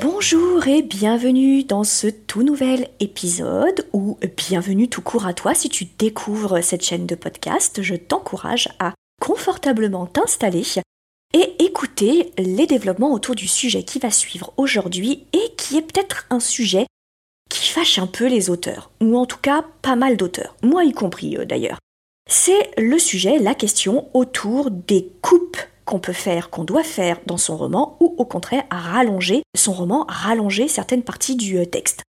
Bonjour et bienvenue dans ce tout nouvel épisode ou bienvenue tout court à toi si tu découvres cette chaîne de podcast. Je t'encourage à confortablement t'installer et écouter les développements autour du sujet qui va suivre aujourd'hui et qui est peut-être un sujet qui fâche un peu les auteurs, ou en tout cas pas mal d'auteurs, moi y compris euh, d'ailleurs. C'est le sujet, la question autour des coupes qu'on peut faire, qu'on doit faire dans son roman, ou au contraire à rallonger son roman, rallonger certaines parties du euh, texte.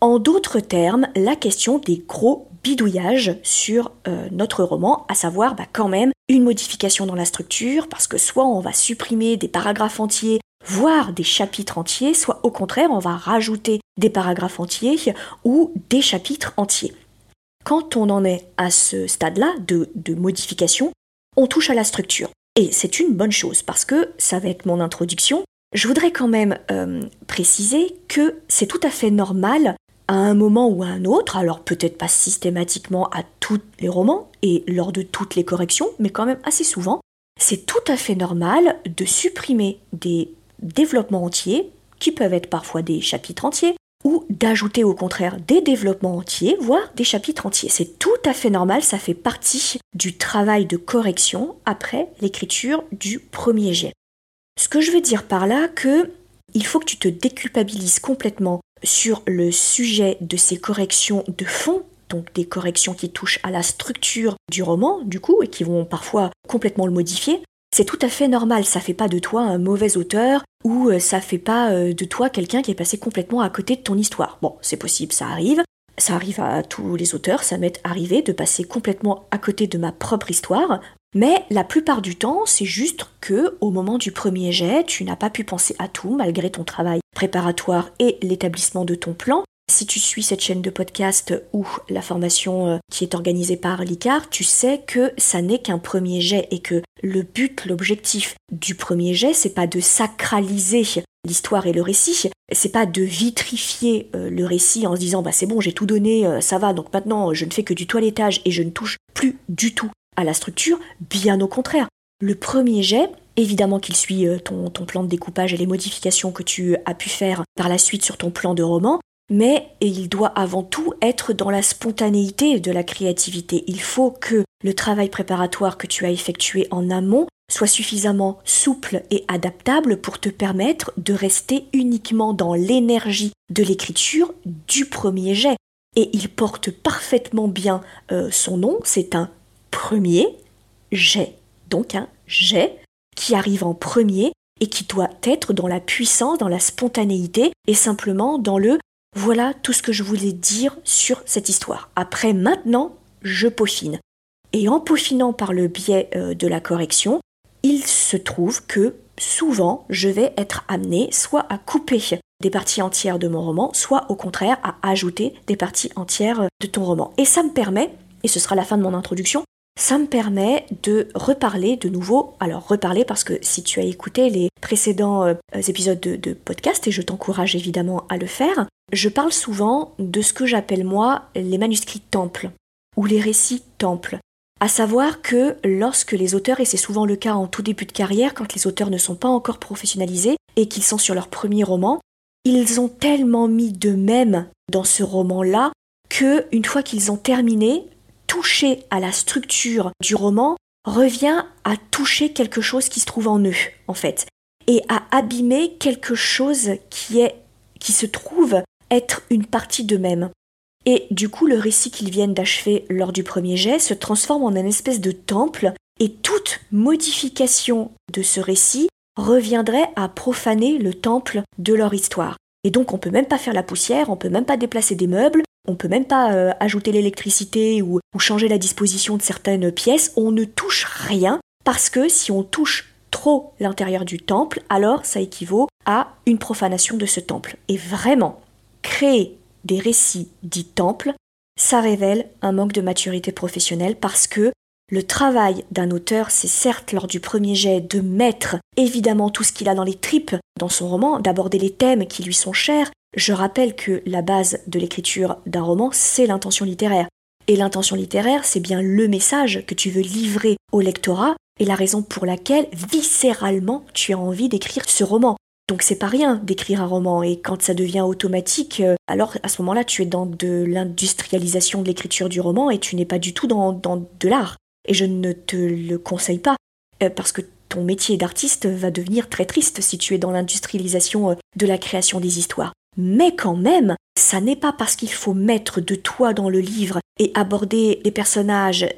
En d'autres termes, la question des gros bidouillages sur euh, notre roman, à savoir bah, quand même une modification dans la structure, parce que soit on va supprimer des paragraphes entiers, voire des chapitres entiers, soit au contraire on va rajouter des paragraphes entiers ou des chapitres entiers. Quand on en est à ce stade-là de, de modification, on touche à la structure. Et c'est une bonne chose parce que ça va être mon introduction. Je voudrais quand même euh, préciser que c'est tout à fait normal à un moment ou à un autre, alors peut-être pas systématiquement à tous les romans et lors de toutes les corrections, mais quand même assez souvent, c'est tout à fait normal de supprimer des développements entiers, qui peuvent être parfois des chapitres entiers, ou d'ajouter au contraire des développements entiers, voire des chapitres entiers. C'est tout à fait normal, ça fait partie du travail de correction après l'écriture du premier jet. Ce que je veux dire par là que il faut que tu te déculpabilises complètement sur le sujet de ces corrections de fond, donc des corrections qui touchent à la structure du roman, du coup, et qui vont parfois complètement le modifier, c'est tout à fait normal, ça fait pas de toi un mauvais auteur ou euh, ça fait pas euh, de toi quelqu'un qui est passé complètement à côté de ton histoire. Bon, c'est possible, ça arrive. Ça arrive à tous les auteurs, ça m'est arrivé de passer complètement à côté de ma propre histoire, mais la plupart du temps, c'est juste que au moment du premier jet, tu n'as pas pu penser à tout malgré ton travail préparatoire et l'établissement de ton plan, si tu suis cette chaîne de podcast ou la formation euh, qui est organisée par l'ICAR, tu sais que ça n'est qu'un premier jet et que le but, l'objectif du premier jet, c'est pas de sacraliser l'histoire et le récit, c'est pas de vitrifier euh, le récit en se disant bah c'est bon, j'ai tout donné, euh, ça va, donc maintenant je ne fais que du toilettage et je ne touche plus du tout à la structure, bien au contraire. Le premier jet, évidemment qu'il suit ton, ton, plan de découpage et les modifications que tu as pu faire par la suite sur ton plan de roman, mais il doit avant tout être dans la spontanéité de la créativité. Il faut que le travail préparatoire que tu as effectué en amont soit suffisamment souple et adaptable pour te permettre de rester uniquement dans l'énergie de l'écriture du premier jet. Et il porte parfaitement bien euh, son nom, c'est un premier jet, donc un jet qui arrive en premier et qui doit être dans la puissance, dans la spontanéité et simplement dans le voilà tout ce que je voulais dire sur cette histoire. Après, maintenant, je peaufine. Et en peaufinant par le biais euh, de la correction, il se trouve que souvent, je vais être amené soit à couper des parties entières de mon roman, soit au contraire à ajouter des parties entières euh, de ton roman. Et ça me permet, et ce sera la fin de mon introduction, ça me permet de reparler de nouveau. Alors reparler parce que si tu as écouté les précédents euh, épisodes de, podcast, et je t'encourage évidemment à le faire, je parle souvent de ce que j'appelle moi les manuscrits temples ou les récits temples. À savoir que lorsque les auteurs, et c'est souvent le cas en tout début de carrière, quand les auteurs ne sont pas encore professionnalisés et qu'ils sont sur leur premier roman, ils ont tellement mis de même dans ce roman-là que, une fois qu'ils ont terminé, toucher à la structure du roman revient à toucher quelque chose qui se trouve en eux, en fait, et à abîmer quelque chose qui est, qui se trouve être une partie d'eux-mêmes. Et du coup, le récit qu'ils viennent d'achever lors du premier jet se transforme en une espèce de temple, et toute modification de ce récit reviendrait à profaner le temple de leur histoire. Et donc on peut même pas faire la poussière, on peut même pas déplacer des meubles, on peut même pas euh, ajouter l'électricité ou, changer la disposition de certaines pièces, on ne touche rien parce que si on touche trop l'intérieur du temple, alors ça équivaut à une profanation de ce temple. Et vraiment, créer des récits dits temples, ça révèle un manque de maturité professionnelle parce que Le travail d'un auteur, c'est certes lors du premier jet de mettre évidemment tout ce qu'il a dans les tripes dans son roman, d'aborder les thèmes qui lui sont chers. Je rappelle que la base de l'écriture d'un roman, c'est l'intention littéraire. Et l'intention littéraire, c'est bien le message que tu veux livrer au lectorat et la raison pour laquelle, viscéralement, tu as envie d'écrire ce roman. Donc c'est pas rien d'écrire un roman et quand ça devient automatique, euh, alors à ce moment-là tu es dans de l'industrialisation de l'écriture du roman et tu n'es pas du tout dans, de l'art. Et je ne te le conseille pas euh, parce que métier d'artiste va devenir très triste si tu es dans l'industrialisation euh, de la création des histoires. Mais quand même, ça n'est pas parce qu'il faut mettre de toi dans le livre et aborder les personnages,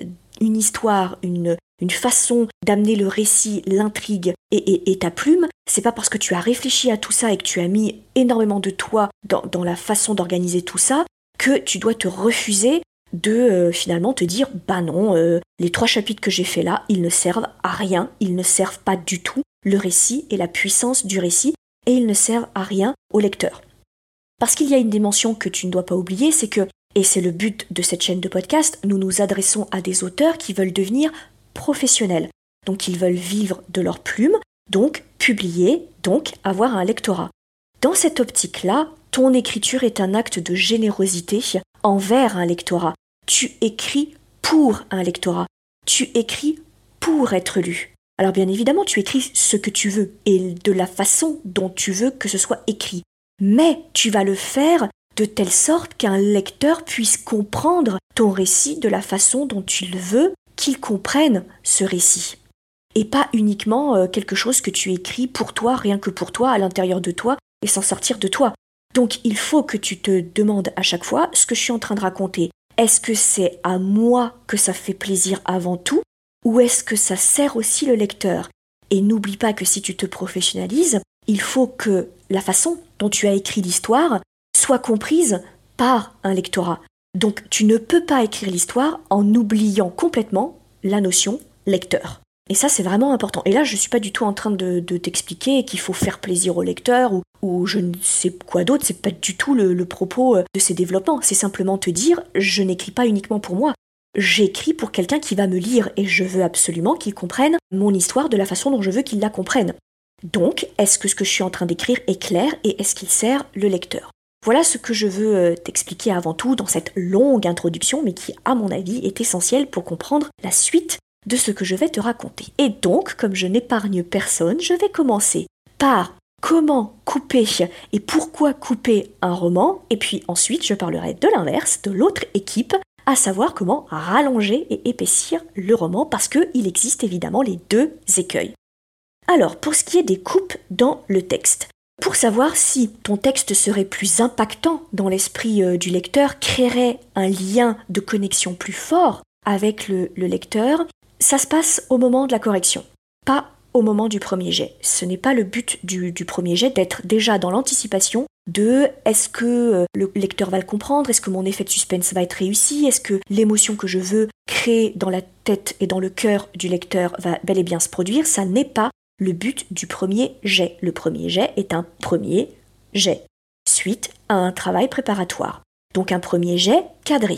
une histoire, une, une façon d'amener le récit, l'intrigue et, ta plume, c'est pas parce que tu as réfléchi à tout ça et que tu as mis énormément de toi dans, la façon d'organiser tout ça que tu dois te refuser de euh, finalement te dire bah non, euh, les trois chapitres que j'ai fait là, ils ne servent à rien, ils ne servent pas du tout le récit et la puissance du récit et ils ne servent à rien au lecteur. Parce qu'il y a une dimension que tu ne dois pas oublier, c'est que, et c'est le but de cette chaîne de podcast, nous nous adressons à des auteurs qui veulent devenir professionnels. Donc ils veulent vivre de leur plume, donc publier, donc avoir un lectorat. Dans cette optique-là, ton écriture est un acte de générosité envers un lectorat. Tu écris pour un lectorat. Tu écris pour être lu. Alors bien évidemment, tu écris ce que tu veux et de la façon dont tu veux que ce soit écrit. Mais tu vas le faire de telle sorte qu'un lecteur puisse comprendre ton récit de la façon dont tu le veux qu'ils comprennent ce récit. Et pas uniquement euh, quelque chose que tu écris pour toi, rien que pour toi, à l'intérieur de toi, et sans sortir de toi. Donc il faut que tu te demandes à chaque fois ce que je suis en train de raconter. Est-ce que c'est à moi que ça fait plaisir avant tout, ou est-ce que ça sert aussi le lecteur? Et n'oublie pas que si tu te professionnalises, il faut que la façon dont tu as écrit l'histoire soit comprise par un lectorat. Donc tu ne peux pas écrire l'histoire en oubliant complètement la notion lecteur. Et ça, c'est vraiment important. Et là, je ne suis pas du tout en train de, t'expliquer qu'il faut faire plaisir au lecteur ou, je ne sais quoi d'autre. C'est pas du tout le, propos euh, de ces développements. C'est simplement te dire, je n'écris pas uniquement pour moi. J'écris pour quelqu'un qui va me lire et je veux absolument qu'il comprenne mon histoire de la façon dont je veux qu'il la comprenne. Donc, est-ce que ce que je suis en train d'écrire est clair et est-ce qu'il sert le lecteur? Voilà ce que je veux euh, t'expliquer avant tout dans cette longue introduction, mais qui, à mon avis, est essentielle pour comprendre la suite de ce que je vais te raconter. Et donc, comme je n'épargne personne, je vais commencer par comment couper et pourquoi couper un roman, et puis ensuite je parlerai de l'inverse, de l'autre équipe, à savoir comment rallonger et épaissir le roman, parce qu'il existe évidemment les deux écueils. Alors, pour ce qui est des coupes dans le texte, pour savoir si ton texte serait plus impactant dans l'esprit euh, du lecteur, créerait un lien de connexion plus fort avec le, lecteur, ça se passe au moment de la correction, pas au moment du premier jet. Ce n'est pas le but du, premier jet d'être déjà dans l'anticipation de est-ce que euh, le lecteur va le comprendre, est-ce que mon effet de suspense va être réussi, est-ce que l'émotion que je veux créer dans la tête et dans le cœur du lecteur va bel et bien se produire, ça n'est pas le but du premier jet. Le premier jet est un premier jet, suite à un travail préparatoire. Donc un premier jet cadré,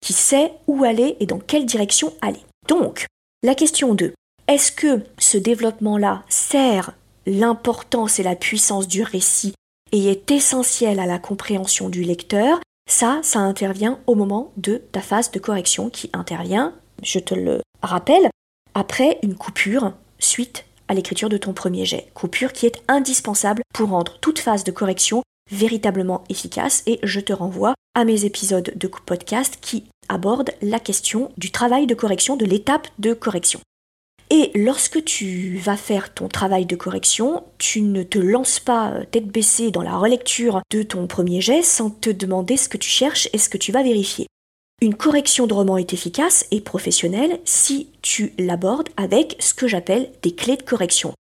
qui sait où aller et dans quelle direction aller. Donc, la question 2. Est-ce que ce développement-là sert l'importance et la puissance du récit et est essentiel à la compréhension du lecteur Ça, ça intervient au moment de ta phase de correction qui intervient, je te le rappelle, après une coupure suite à l'écriture de ton premier jet. Coupure qui est indispensable pour rendre toute phase de correction véritablement efficace et je te renvoie à mes épisodes de podcast qui abordent la question du travail de correction, de l'étape de correction. Et lorsque tu vas faire ton travail de correction, tu ne te lances pas euh, tête baissée dans la relecture de ton premier jet sans te demander ce que tu cherches et ce que tu vas vérifier. Une correction de roman est efficace et professionnelle si tu l'abordes avec ce que j'appelle des clés de correction.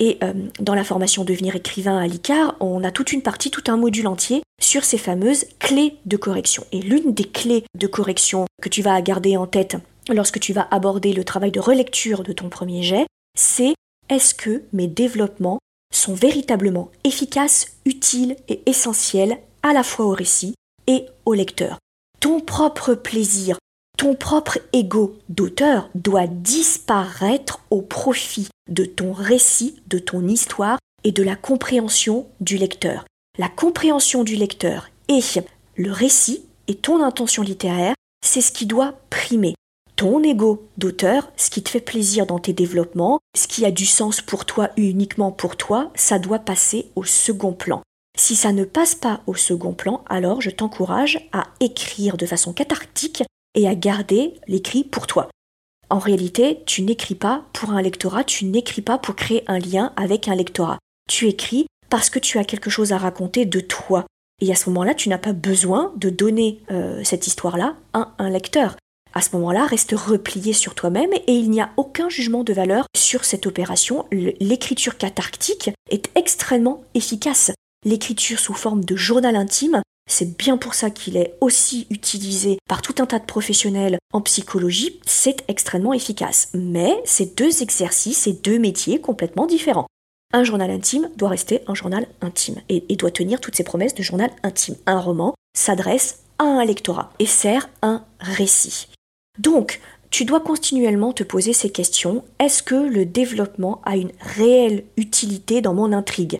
Et euh, dans la formation Devenir écrivain à l'ICAR, on a toute une partie, tout un module entier sur ces fameuses clés de correction. Et l'une des clés de correction que tu vas garder en tête lorsque tu vas aborder le travail de relecture de ton premier jet, c'est est-ce que mes développements sont véritablement efficaces, utiles et essentiels à la fois au récit et au lecteur? Ton propre plaisir, Ton propre ego d'auteur doit disparaître au profit de ton récit, de ton histoire et de la compréhension du lecteur. La compréhension du lecteur et le récit et ton intention littéraire, c'est ce qui doit primer. Ton ego d'auteur, ce qui te fait plaisir dans tes développements, ce qui a du sens pour toi uniquement pour toi, ça doit passer au second plan. Si ça ne passe pas au second plan, alors je t'encourage à écrire de façon cathartique et à garder l'écrit pour toi. En réalité, tu n'écris pas pour un lectorat, tu n'écris pas pour créer un lien avec un lectorat. Tu écris parce que tu as quelque chose à raconter de toi. Et à ce moment-là, tu n'as pas besoin de donner euh, cette histoire-là à un lecteur. À ce moment-là, reste replié sur toi-même et il n'y a aucun jugement de valeur sur cette opération. L'écriture cathartique est extrêmement efficace l'écriture sous forme de journal intime. C'est bien pour ça qu'il est aussi utilisé par tout un tas de professionnels en psychologie. C'est extrêmement efficace. Mais c'est deux exercices et deux métiers complètement différents. Un journal intime doit rester un journal intime et, et doit tenir toutes ses promesses de journal intime. Un roman s'adresse à un lectorat et sert un récit. Donc, tu dois continuellement te poser ces questions. Est-ce que le développement a une réelle utilité dans mon intrigue?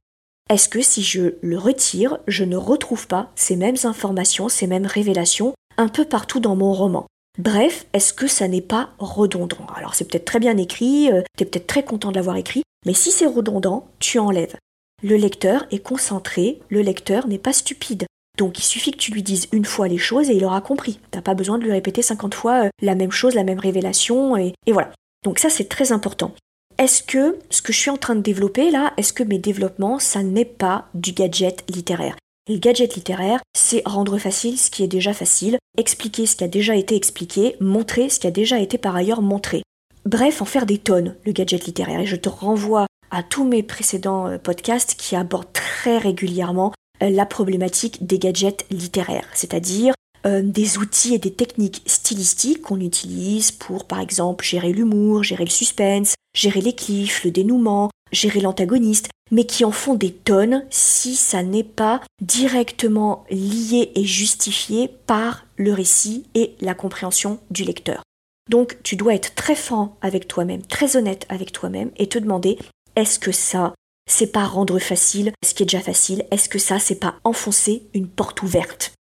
Est-ce que si je le retire, je ne retrouve pas ces mêmes informations, ces mêmes révélations un peu partout dans mon roman? Bref, est-ce que ça n'est pas redondant? Alors c'est peut-être très bien écrit, euh, tu es peut-être très content de l'avoir écrit, mais si c'est redondant, tu enlèves. Le lecteur est concentré, le lecteur n'est pas stupide. Donc il suffit que tu lui dises une fois les choses et il aura compris. T'as pas besoin de lui répéter 50 fois euh, la même chose, la même révélation, et voilà. Donc ça c'est très important est-ce que ce que je suis en train de développer là, est-ce que mes développements, ça n'est pas du gadget littéraire? Le gadget littéraire, c'est rendre facile ce qui est déjà facile, expliquer ce qui a déjà été expliqué, montrer ce qui a déjà été par ailleurs montré. Bref, en faire des tonnes, le gadget littéraire. Et je te renvoie à tous mes précédents euh, podcasts qui abordent très régulièrement euh, la problématique des gadgets littéraires, c'est-à-dire euh, des outils et des techniques stylistiques qu'on utilise pour, par exemple, gérer l'humour, gérer le suspense, gérer les cliffs, le dénouement, gérer l'antagoniste, mais qui en font des tonnes si ça n'est pas directement lié et justifié par le récit et la compréhension du lecteur. Donc tu dois être très franc avec toi-même, très honnête avec toi-même et te demander est-ce que ça c'est pas rendre facile? Ce qui est déjà facile? Est-ce que ça c'est pas enfoncer une porte ouverte?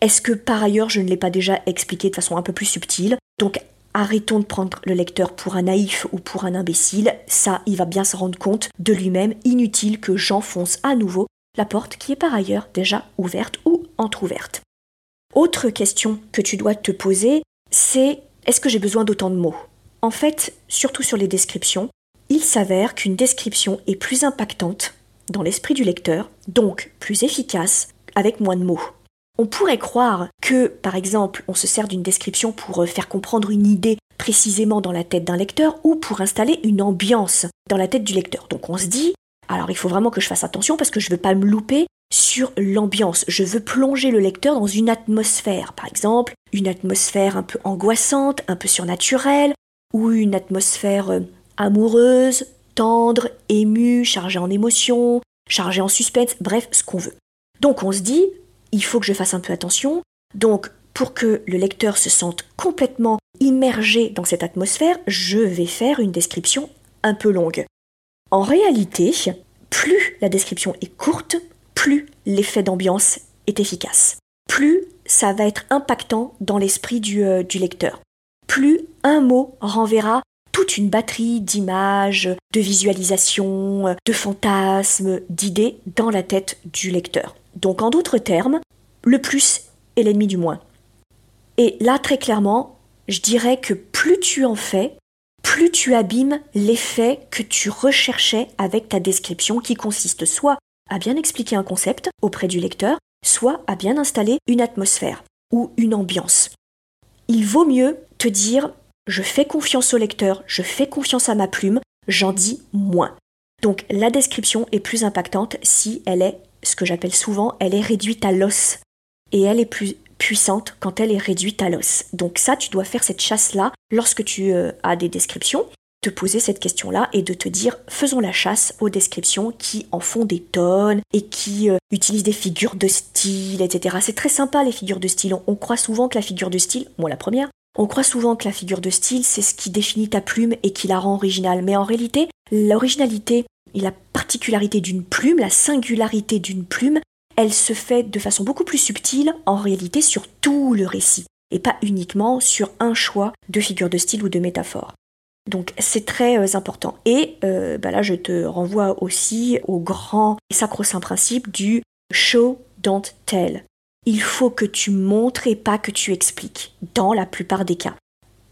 Est-ce que par ailleurs je ne l'ai pas déjà expliqué de façon un peu plus subtile? Donc arrêtons de prendre le lecteur pour un naïf ou pour un imbécile, ça il va bien se rendre compte de lui-même, inutile que j'enfonce à nouveau la porte qui est par ailleurs déjà ouverte ou entr'ouverte. Autre question que tu dois te poser, c'est est-ce que j'ai besoin d'autant de mots? En fait, surtout sur les descriptions, il s'avère qu'une description est plus impactante dans l'esprit du lecteur, donc plus efficace avec moins de mots. On pourrait croire que, par exemple, on se sert d'une description pour euh, faire comprendre une idée précisément dans la tête d'un lecteur ou pour installer une ambiance dans la tête du lecteur. Donc on se dit, alors il faut vraiment que je fasse attention parce que je ne veux pas me louper sur l'ambiance. Je veux plonger le lecteur dans une atmosphère, par exemple, une atmosphère un peu angoissante, un peu surnaturelle, ou une atmosphère euh, amoureuse, tendre, émue, chargée en émotions, chargée en suspense, bref, ce qu'on veut. Donc on se dit, il faut que je fasse un peu attention. Donc, pour que le lecteur se sente complètement immergé dans cette atmosphère, je vais faire une description un peu longue. En réalité, plus la description est courte, plus l'effet d'ambiance est efficace. Plus ça va être impactant dans l'esprit du, euh, lecteur. Plus un mot renverra toute une batterie d'images, de visualisations, de fantasmes, d'idées dans la tête du lecteur. Donc en d'autres termes, le plus est l'ennemi du moins. Et là, très clairement, je dirais que plus tu en fais, plus tu abîmes l'effet que tu recherchais avec ta description qui consiste soit à bien expliquer un concept auprès du lecteur, soit à bien installer une atmosphère ou une ambiance. Il vaut mieux te dire je fais confiance au lecteur, je fais confiance à ma plume, j'en dis moins. Donc la description est plus impactante si elle est ce que j'appelle souvent, elle est réduite à l'os. Et elle est plus puissante quand elle est réduite à l'os. Donc ça, tu dois faire cette chasse-là lorsque tu euh, as des descriptions, te poser cette question-là et de te dire, faisons la chasse aux descriptions qui en font des tonnes et qui euh, utilisent des figures de style, etc. C'est très sympa les figures de style. On, croit souvent que la figure de style, moi la première, On croit souvent que la figure de style, c'est ce qui définit ta plume et qui la rend originale, mais en réalité, l'originalité la particularité d'une plume, la singularité d'une plume, elle se fait de façon beaucoup plus subtile en réalité sur tout le récit, et pas uniquement sur un choix de figure de style ou de métaphore. Donc c'est très euh, important. Et euh, bah là, je te renvoie aussi au grand et sacro-saint principe du show, don't tell. Il faut que tu montres et pas que tu expliques, dans la plupart des cas.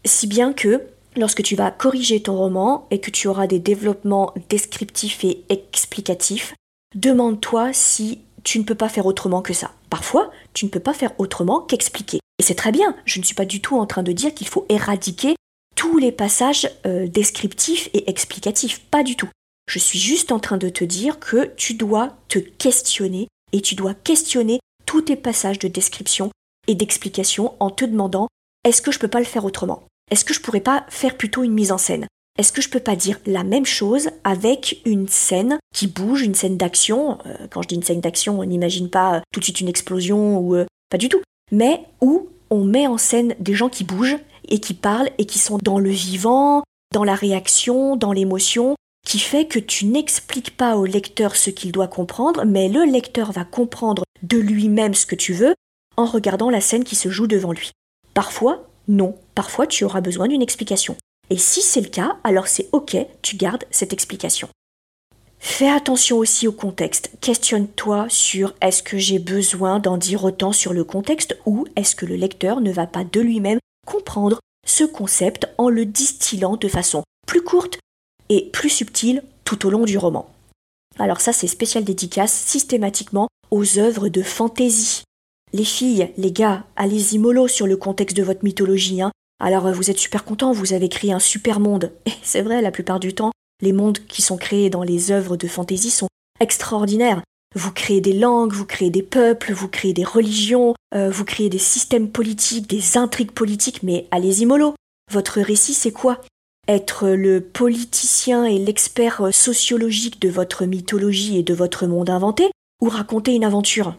Si bien que lorsque tu vas corriger ton roman et que tu auras des développements descriptifs et explicatifs, demande-toi si tu ne peux pas faire autrement que ça. Parfois, tu ne peux pas faire autrement qu'expliquer. Et c'est très bien, je ne suis pas du tout en train de dire qu'il faut éradiquer tous les passages euh, descriptifs et explicatifs, pas du tout. Je suis juste en train de te dire que tu dois te questionner et tu dois questionner tous tes passages de description et d'explication en te demandant est-ce que je peux pas le faire autrement? Est-ce que je pourrais pas faire plutôt une mise en scène? Est-ce que je peux pas dire la même chose avec une scène qui bouge, une scène d'action? Euh, Quand je dis une scène d'action, on n'imagine pas euh, tout de suite une explosion ou pas du tout, mais où on met en scène des gens qui bougent et qui parlent et qui sont dans le vivant, dans la réaction, dans l'émotion, qui fait que tu n'expliques pas au lecteur ce qu'il doit comprendre, mais le lecteur va comprendre de lui-même ce que tu veux en regardant la scène qui se joue devant lui. Parfois, non, parfois tu auras besoin d'une explication. Et si c'est le cas, alors c'est ok, tu gardes cette explication. Fais attention aussi au contexte. Questionne-toi sur est-ce que j'ai besoin d'en dire autant sur le contexte ou est-ce que le lecteur ne va pas de lui-même comprendre ce concept en le distillant de façon plus courte et plus subtile tout au long du roman. Alors ça, c'est spécial dédicace systématiquement aux œuvres de fantaisie. Les filles, les gars, allez-y mollo sur le contexte de votre mythologie. Hein. Alors vous êtes super contents, vous avez créé un super monde. Et c'est vrai, la plupart du temps, les mondes qui sont créés dans les œuvres de fantaisie sont extraordinaires. Vous créez des langues, vous créez des peuples, vous créez des religions, euh, vous créez des systèmes politiques, des intrigues politiques, mais allez-y mollo. Votre récit, c'est quoi? Être le politicien et l'expert euh, sociologique de votre mythologie et de votre monde inventé, ou raconter une aventure?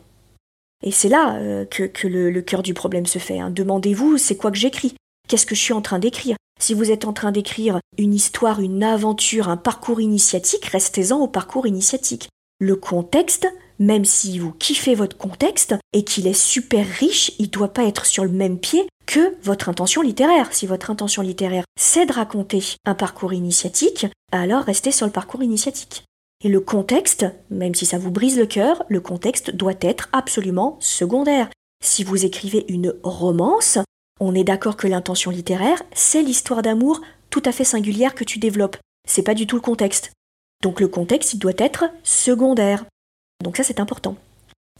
Et c'est là euh, que, le, cœur du problème se fait. Hein. Demandez-vous, c'est quoi que j'écris? Qu'est-ce que je suis en train d'écrire? Si vous êtes en train d'écrire une histoire, une aventure, un parcours initiatique, restez-en au parcours initiatique le contexte, même si vous kiffez votre contexte et qu'il est super riche, il ne doit pas être sur le même pied que votre intention littéraire. Si votre intention littéraire c'est de raconter un parcours initiatique, alors restez sur le parcours initiatique. Et le contexte, même si ça vous brise le cœur, le contexte doit être absolument secondaire. Si vous écrivez une romance, on est d'accord que l'intention littéraire, c'est l'histoire d'amour tout à fait singulière que tu développes. C'est pas du tout le contexte. Donc le contexte, il doit être secondaire. Donc ça, c'est important.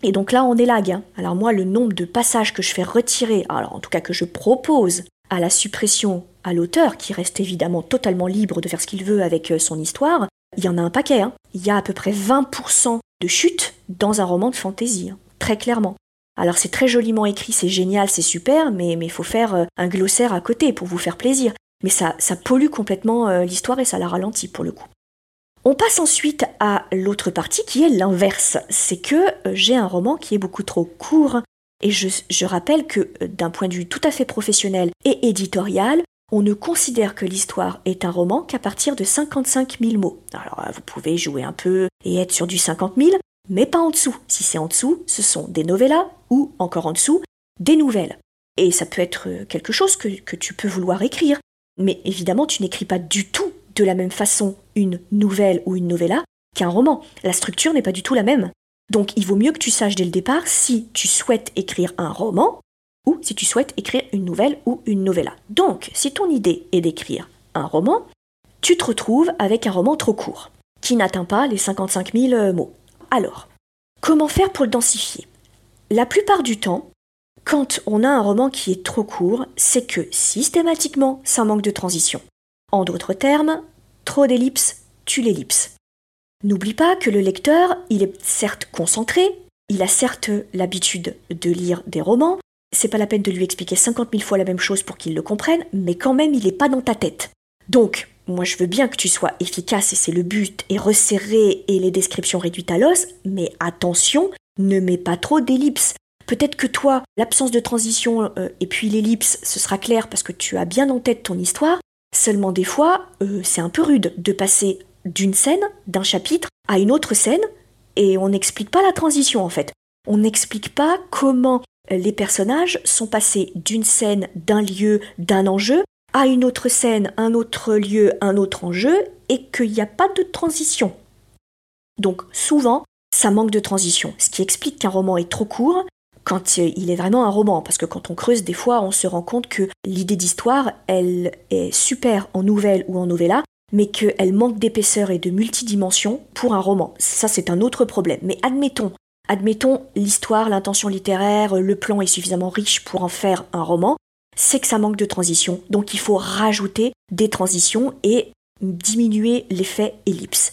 Et donc là, on est. Hein. Alors moi, le nombre de passages que je fais retirer, alors en tout cas que je propose à la suppression à l'auteur, qui reste évidemment totalement libre de faire ce qu'il veut avec euh, son histoire, il y en a un paquet. Hein. Il y a à peu près 20% de chute dans un roman de fantasy, hein. très clairement. Alors c'est très joliment écrit, c'est génial, c'est super, mais il faut faire euh, un glossaire à côté pour vous faire plaisir. Mais ça, ça pollue complètement euh, l'histoire et ça la ralentit pour le coup. On passe ensuite à l'autre partie qui est l'inverse. C'est que euh, j'ai un roman qui est beaucoup trop court et je, rappelle que d'un point de vue tout à fait professionnel et éditorial, on ne considère que l'histoire est un roman qu'à partir de 55 000 mots. Alors euh, vous pouvez jouer un peu et être sur du 50 000, mais pas en dessous. Si c'est en dessous, ce sont des novellas ou encore en dessous, des nouvelles. Et ça peut être quelque chose que tu peux vouloir écrire. Mais évidemment, tu n'écris pas du tout de la même façon une nouvelle ou une novella qu'un roman. La structure n'est pas du tout la même. Donc il vaut mieux que tu saches dès le départ si tu souhaites écrire un roman ou si tu souhaites écrire une nouvelle ou une novella. Donc si ton idée est d'écrire un roman, tu te retrouves avec un roman trop court, qui n'atteint pas les 55 000 euh, mots. Alors, comment faire pour le densifier? La plupart du temps, quand on a un roman qui est trop court, c'est que systématiquement, ça manque de transition. En d'autres termes, trop d'ellipses tue l'ellipse. N'oublie pas que le lecteur, il est certes concentré, il a certes l'habitude de lire des romans, c'est pas la peine de lui expliquer 50 000 fois la même chose pour qu'il le comprenne, mais quand même il n'est pas dans ta tête. Donc, moi je veux bien que tu sois efficace et c'est le but, et resserré et les descriptions réduites à l'os, mais attention, ne mets pas trop d'ellipses. Peut-être que toi, l'absence de transition euh, et puis l'ellipse, ce sera clair parce que tu as bien en tête ton histoire. Seulement des fois, euh, c'est un peu rude de passer d'une scène, d'un chapitre, à une autre scène, et on n'explique pas la transition en fait. On n'explique pas comment les personnages sont passés d'une scène, d'un lieu, d'un enjeu, à une autre scène, un autre lieu, un autre enjeu, et qu'il n'y a pas de transition. Donc souvent, ça manque de transition, ce qui explique qu'un roman est trop court quand il est vraiment un roman, parce que quand on creuse, des fois, on se rend compte que l'idée d'histoire, elle est super en nouvelle ou en novella, mais qu'elle manque d'épaisseur et de multidimension pour un roman. Ça, c'est un autre problème. Mais admettons, admettons l'histoire, l'intention littéraire, le plan est suffisamment riche pour en faire un roman, c'est que ça manque de transition. Donc il faut rajouter des transitions et diminuer l'effet ellipse.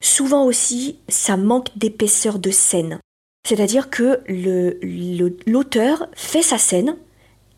Souvent aussi, ça manque d'épaisseur de scène. C'est-à-dire que l'auteur fait sa scène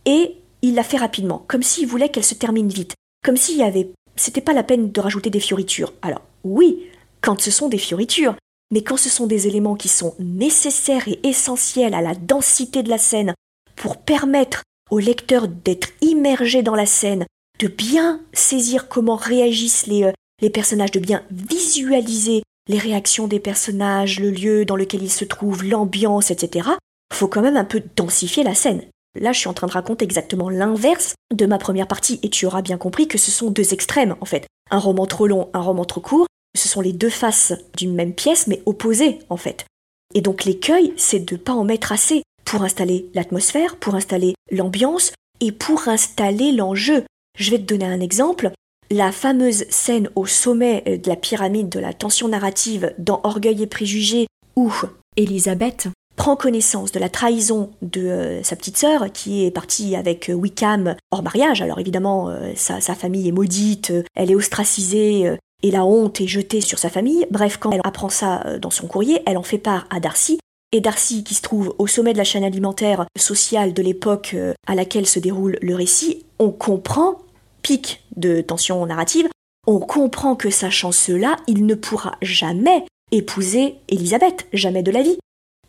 et il la fait rapidement, comme s'il voulait qu'elle se termine vite, comme s'il y avait, c'était pas la peine de rajouter des fioritures. Alors oui, quand ce sont des fioritures, mais quand ce sont des éléments qui sont nécessaires et essentiels à la densité de la scène pour permettre au lecteur d'être immergé dans la scène, de bien saisir comment réagissent les, euh, les personnages, de bien visualiser les réactions des personnages, le lieu dans lequel ils se trouvent, l'ambiance, etc., faut quand même un peu densifier la scène. Là, je suis en train de raconter exactement l'inverse de ma première partie, et tu auras bien compris que ce sont deux extrêmes, en fait. Un roman trop long, un roman trop court, ce sont les deux faces d'une même pièce, mais opposées, en fait. Et donc l'écueil, c'est de ne pas en mettre assez pour installer l'atmosphère, pour installer l'ambiance et pour installer l'enjeu. Je vais te donner un exemple la fameuse scène au sommet euh, de la pyramide de la tension narrative dans Orgueil et Préjugés, où Elisabeth prend connaissance de la trahison de euh, sa petite sœur qui est partie avec euh, Wickham hors mariage. Alors évidemment, sa, famille est maudite, elle est ostracisée et la honte est jetée sur sa famille. Bref, quand elle apprend ça dans son courrier, elle en fait part à Darcy. Et Darcy, qui se trouve au sommet de la chaîne alimentaire sociale de l'époque à laquelle se déroule le récit, on comprend pic de tension narrative, on comprend que sachant cela, il ne pourra jamais épouser Elisabeth, jamais de la vie.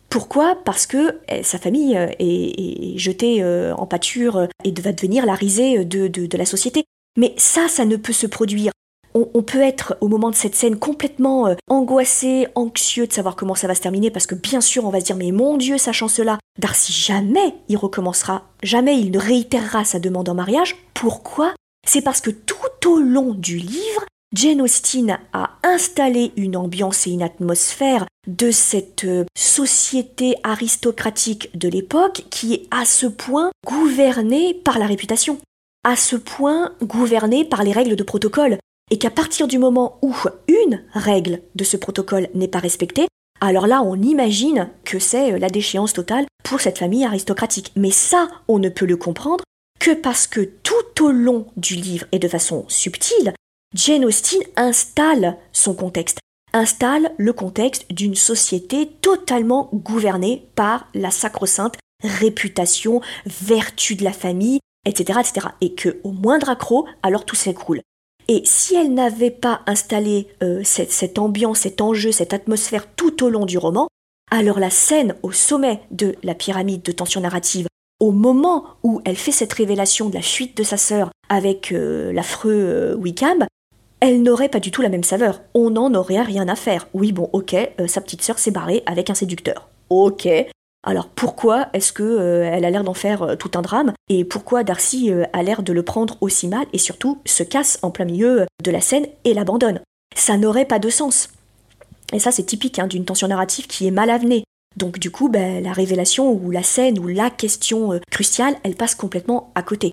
Pourquoi? Parce que eh, sa famille euh, est, jetée euh, en pâture et va devenir la risée de, la société. Mais ça, ça ne peut se produire. On, peut être au moment de cette scène complètement euh, angoissé, anxieux de savoir comment ça va se terminer, parce que bien sûr on va se dire mais mon Dieu, sachant cela, Darcy jamais il recommencera, jamais il ne réitérera sa demande en mariage. Pourquoi? C'est parce que tout au long du livre, Jane Austen a installé une ambiance et une atmosphère de cette euh, société aristocratique de l'époque qui est à ce point gouvernée par la réputation, à ce point gouvernée par les règles de protocole, et qu'à partir du moment où une règle de ce protocole n'est pas respectée, alors là on imagine que c'est euh, la déchéance totale pour cette famille aristocratique. Mais ça, on ne peut le comprendre que parce que tout au long du livre et de façon subtile, Jane Austen installe son contexte, installe le contexte d'une société totalement gouvernée par la sacro-sainte réputation, vertu de la famille, etc., etc. Et que au moindre accroc, alors tout s'écroule. Et si elle n'avait pas installé euh, cette, ambiance, cet enjeu, cette atmosphère tout au long du roman, alors la scène au sommet de la pyramide de tension narrative au moment où elle fait cette révélation de la fuite de sa sœur avec euh, l'affreux euh, Wickham, elle n'aurait pas du tout la même saveur. On n'en aurait rien à faire. Oui, bon, ok, sa petite sœur s'est barrée avec un séducteur. Ok. Alors pourquoi est-ce que elle a l'air d'en faire tout un drame? Et pourquoi Darcy a l'air de le prendre aussi mal et surtout se casse en plein milieu de la scène et l'abandonne? Ça n'aurait pas de sens. Et ça, c'est typique hein, d'une tension narrative qui est mal avenée. Donc du coup, ben, la révélation ou la scène ou la question euh, cruciale, elle passe complètement à côté.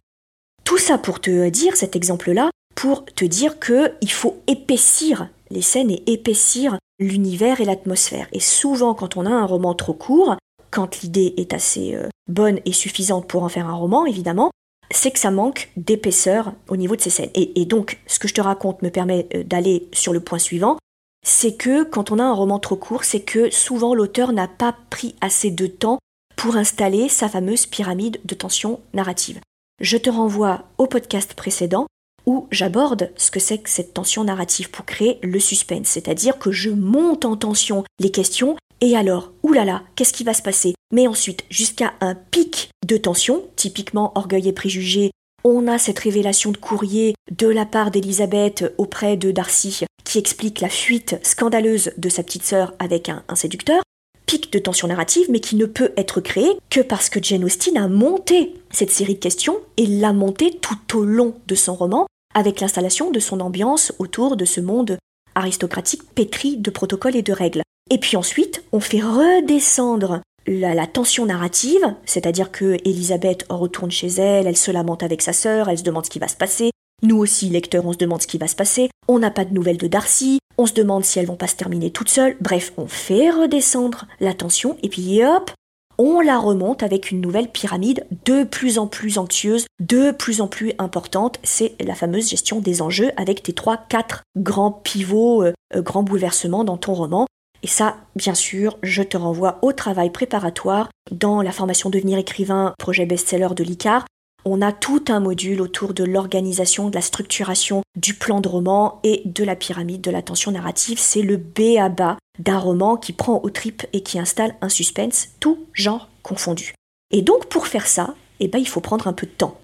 Tout ça pour te dire, cet exemple-là, pour te dire qu'il faut épaissir les scènes et épaissir l'univers et l'atmosphère. Et souvent, quand on a un roman trop court, quand l'idée est assez euh, bonne et suffisante pour en faire un roman, évidemment, c'est que ça manque d'épaisseur au niveau de ces scènes. et, donc, ce que je te raconte me permet euh, d'aller sur le point suivant, c'est que quand on a un roman trop court, c'est que souvent l'auteur n'a pas pris assez de temps pour installer sa fameuse pyramide de tension narrative. Je te renvoie au podcast précédent où j'aborde ce que c'est que cette tension narrative pour créer le suspense, c'est-à-dire que je monte en tension les questions Et alors, oulala, qu'est-ce qui va se passer? Mais ensuite, jusqu'à un pic de tension, typiquement orgueil et préjugés, on a cette révélation de courrier de la part d'Elisabeth auprès de Darcy qui explique la fuite scandaleuse de sa petite sœur avec un, séducteur pic de tension narrative, mais qui ne peut être créé que parce que Jane Austen a monté cette série de questions et l'a montée tout au long de son roman, avec l'installation de son ambiance autour de ce monde aristocratique pétri de protocoles et de règles. Et puis ensuite, on fait redescendre la, tension narrative, c'est-à-dire que Elisabeth retourne chez elle, elle se lamente avec sa sœur, elle se demande ce qui va se passer. Nous aussi, lecteurs, on se demande ce qui va se passer. On n'a pas de nouvelles de Darcy, on se demande si elles vont pas se terminer toutes seules. Bref, on fait redescendre la tension et puis hop, on la remonte avec une nouvelle pyramide de plus en plus anxieuse, de plus en plus importante. C'est la fameuse gestion des enjeux avec tes trois, quatre grands pivots, euh, euh, grands bouleversements dans ton roman. Et ça, bien sûr, je te renvoie au travail préparatoire dans la formation Devenir écrivain, projet best-seller de l'ICAR. On a tout un module autour de l'organisation, de la structuration du plan de roman et de la pyramide de l'attention narrative. C'est le B à bas d'un roman qui prend au trip et qui installe un suspense, tout genre confondu. Et donc pour faire ça, eh ben, il faut prendre un peu de temps.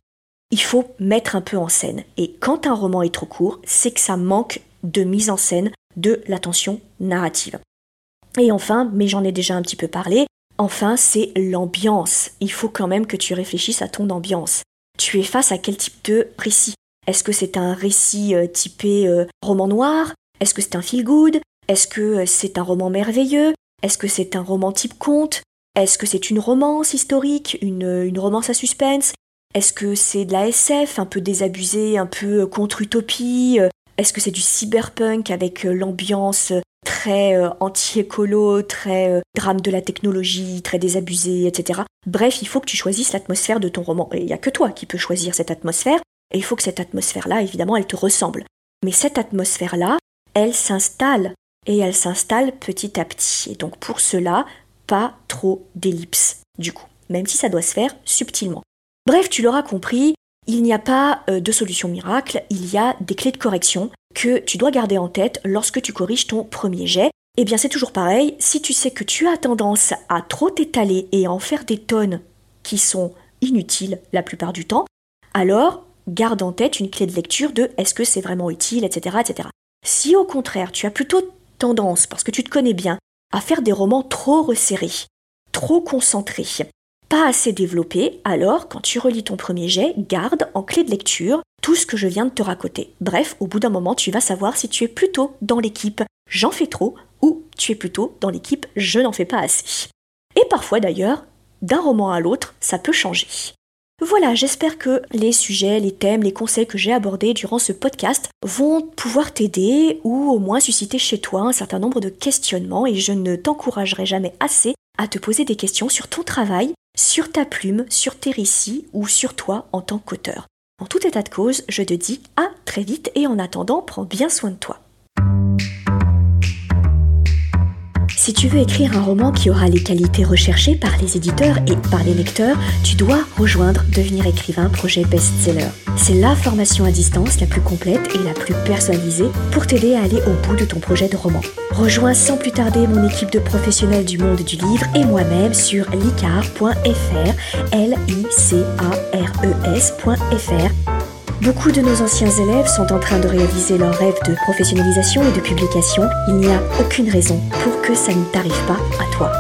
Il faut mettre un peu en scène. Et quand un roman est trop court, c'est que ça manque de mise en scène de l'attention narrative. Et enfin, mais j'en ai déjà un petit peu parlé, enfin c'est l'ambiance. Il faut quand même que tu réfléchisses à ton ambiance. Tu es face à quel type de récit? Est-ce que c'est un récit euh, typé euh, roman noir? Est-ce que c'est un feel good? Est-ce que euh, c'est un roman merveilleux? Est-ce que c'est un roman type conte? Est-ce que c'est une romance historique, une, une romance à suspense? Est-ce que c'est de la SF, un peu désabusée, un peu contre-utopie Est-ce que c'est du cyberpunk avec l'ambiance très euh, anti-écolo, très euh, drame de la technologie, très désabusé, etc. Bref, il faut que tu choisisses l'atmosphère de ton roman. Et il n'y a que toi qui peux choisir cette atmosphère, et il faut que cette atmosphère-là, évidemment, elle te ressemble. Mais cette atmosphère-là, elle s'installe, et elle s'installe petit à petit. Et donc pour cela, pas trop d'ellipses, du coup, même si ça doit se faire subtilement. Bref, tu l'auras compris, il n'y a pas euh, de solution miracle, il y a des clés de correction que tu dois garder en tête lorsque tu corriges ton premier jet. Eh bien c'est toujours pareil, si tu sais que tu as tendance à trop t'étaler et à en faire des tonnes qui sont inutiles la plupart du temps, alors garde en tête une clé de lecture de est-ce que c'est vraiment utile, etc., etc. Si au contraire tu as plutôt tendance, parce que tu te connais bien, à faire des romans trop resserrés, trop concentrés, pas assez développés, alors quand tu relis ton premier jet, garde en clé de lecture tout ce que je viens de te raconter. Bref, au bout d'un moment, tu vas savoir si tu es plutôt dans l'équipe j'en fais trop ou tu es plutôt dans l'équipe je n'en fais pas assez. Et parfois d'ailleurs, d'un roman à l'autre, ça peut changer. Voilà, j'espère que les sujets, les thèmes, les conseils que j'ai abordés durant ce podcast vont pouvoir t'aider ou au moins susciter chez toi un certain nombre de questionnements et je ne t'encouragerai jamais assez à te poser des questions sur ton travail, sur ta plume, sur tes récits ou sur toi en tant qu'auteur. En tout état de cause, je te dis à très vite et en attendant, prends bien soin de toi. Si tu veux écrire un roman qui aura les qualités recherchées par les éditeurs et par les lecteurs, tu dois rejoindre Devenir écrivain projet best-seller. C'est la formation à distance la plus complète et la plus personnalisée pour t'aider à aller au bout de ton projet de roman. Rejoins sans plus tarder mon équipe de professionnels du monde du livre et moi-même sur licar.fr, l i c a r e s.fr Beaucoup de nos anciens élèves sont en train de réaliser leur rêve de professionnalisation et de publication. Il n'y a aucune raison pour que ça ne t'arrive pas à toi.